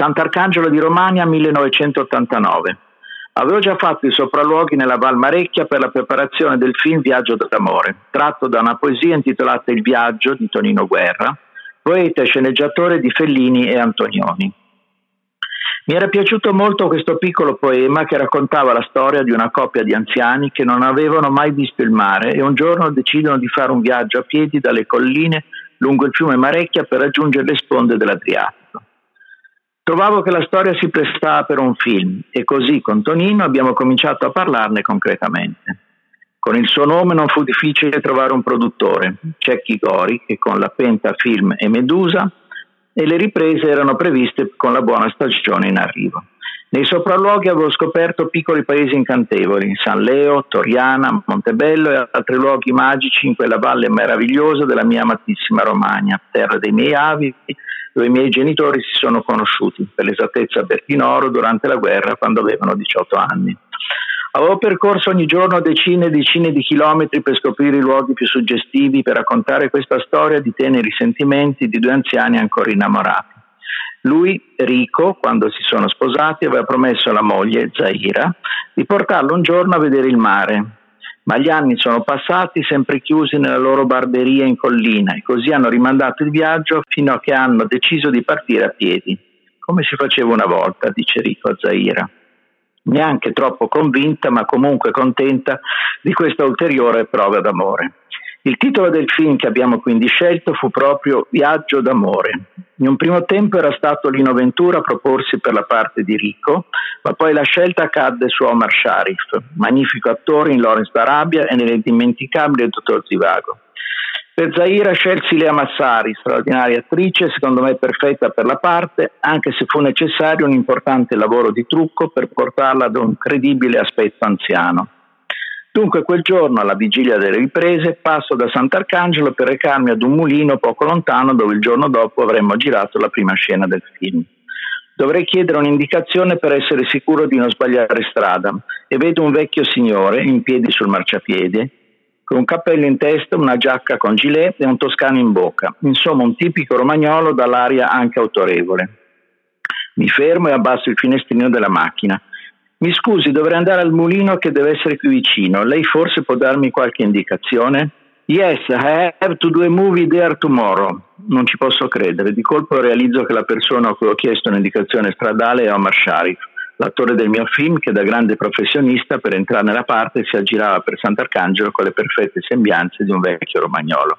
Sant'Arcangelo di Romagna 1989. Avevo già fatto i sopralluoghi nella Val Marecchia per la preparazione del film Viaggio d'amore, tratto da una poesia intitolata Il viaggio di Tonino Guerra, poeta e sceneggiatore di Fellini e Antonioni. Mi era piaciuto molto questo piccolo poema che raccontava la storia di una coppia di anziani che non avevano mai visto il mare e un giorno decidono di fare un viaggio a piedi dalle colline lungo il fiume Marecchia per raggiungere le sponde dell'Adriatico. Trovavo che la storia si prestava per un film e così con Tonino abbiamo cominciato a parlarne concretamente. Con il suo nome non fu difficile trovare un produttore, Cecchi Gori, che con la Penta Film e Medusa e le riprese erano previste con la buona stagione in arrivo. Nei sopralluoghi avevo scoperto piccoli paesi incantevoli, San Leo, Toriana, Montebello e altri luoghi magici in quella valle meravigliosa della mia amatissima Romagna, terra dei miei avi, dove i miei genitori si sono conosciuti, per l'esattezza a Bertinoro, durante la guerra, quando avevano 18 anni. Avevo percorso ogni giorno decine e decine di chilometri per scoprire i luoghi più suggestivi, per raccontare questa storia di teneri sentimenti di due anziani ancora innamorati. Lui, Rico, quando si sono sposati, aveva promesso alla moglie, Zaira, di portarlo un giorno a vedere il mare. Ma gli anni sono passati sempre chiusi nella loro barberia in collina e così hanno rimandato il viaggio fino a che hanno deciso di partire a piedi, come si faceva una volta, dice Rico a Zaira neanche troppo convinta, ma comunque contenta di questa ulteriore prova d'amore. Il titolo del film che abbiamo quindi scelto fu proprio Viaggio d'amore. In un primo tempo era stato Lino Ventura a proporsi per la parte di Rico, ma poi la scelta cadde su Omar Sharif, magnifico attore in Lawrence d'Arabia e nell'indimenticabile Dottor Zivago. Per Zaira scelsi Lea Massari, straordinaria attrice, secondo me perfetta per la parte, anche se fu necessario un importante lavoro di trucco per portarla ad un credibile aspetto anziano. Dunque quel giorno, alla vigilia delle riprese, passo da Sant'Arcangelo per recarmi ad un mulino poco lontano dove il giorno dopo avremmo girato la prima scena del film. Dovrei chiedere un'indicazione per essere sicuro di non sbagliare strada e vedo un vecchio signore in piedi sul marciapiede con un cappello in testa, una giacca con gilet e un toscano in bocca. Insomma, un tipico romagnolo dall'aria anche autorevole. Mi fermo e abbasso il finestrino della macchina. Mi scusi, dovrei andare al mulino che deve essere qui vicino. Lei forse può darmi qualche indicazione? Yes, I have to do a movie there tomorrow. Non ci posso credere. Di colpo realizzo che la persona a cui ho chiesto un'indicazione stradale è Omar Sharif l'attore del mio film che da grande professionista per entrare nella parte si aggirava per Sant'Arcangelo con le perfette sembianze di un vecchio romagnolo.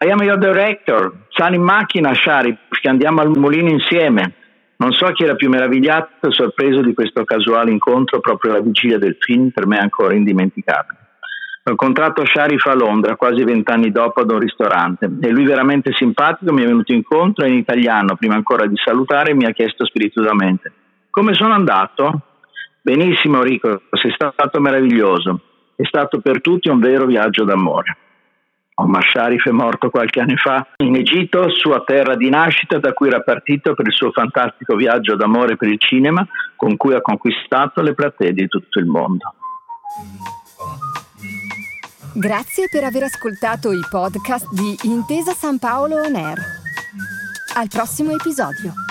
I am your director, sali in macchina Sharif, che andiamo al mulino insieme. Non so chi era più meravigliato e sorpreso di questo casuale incontro proprio alla vigilia del film, per me ancora indimenticabile. Ho incontrato Sharif a Londra quasi vent'anni dopo ad un ristorante e lui veramente simpatico mi è venuto incontro e in italiano, prima ancora di salutare, mi ha chiesto spiritusamente come sono andato? Benissimo Rico, sei stato meraviglioso. È stato per tutti un vero viaggio d'amore. Omar Sharif è morto qualche anno fa in Egitto, sua terra di nascita, da cui era partito per il suo fantastico viaggio d'amore per il cinema, con cui ha conquistato le platee di tutto il mondo. Grazie per aver ascoltato i podcast di Intesa San Paolo On Air. Al prossimo episodio.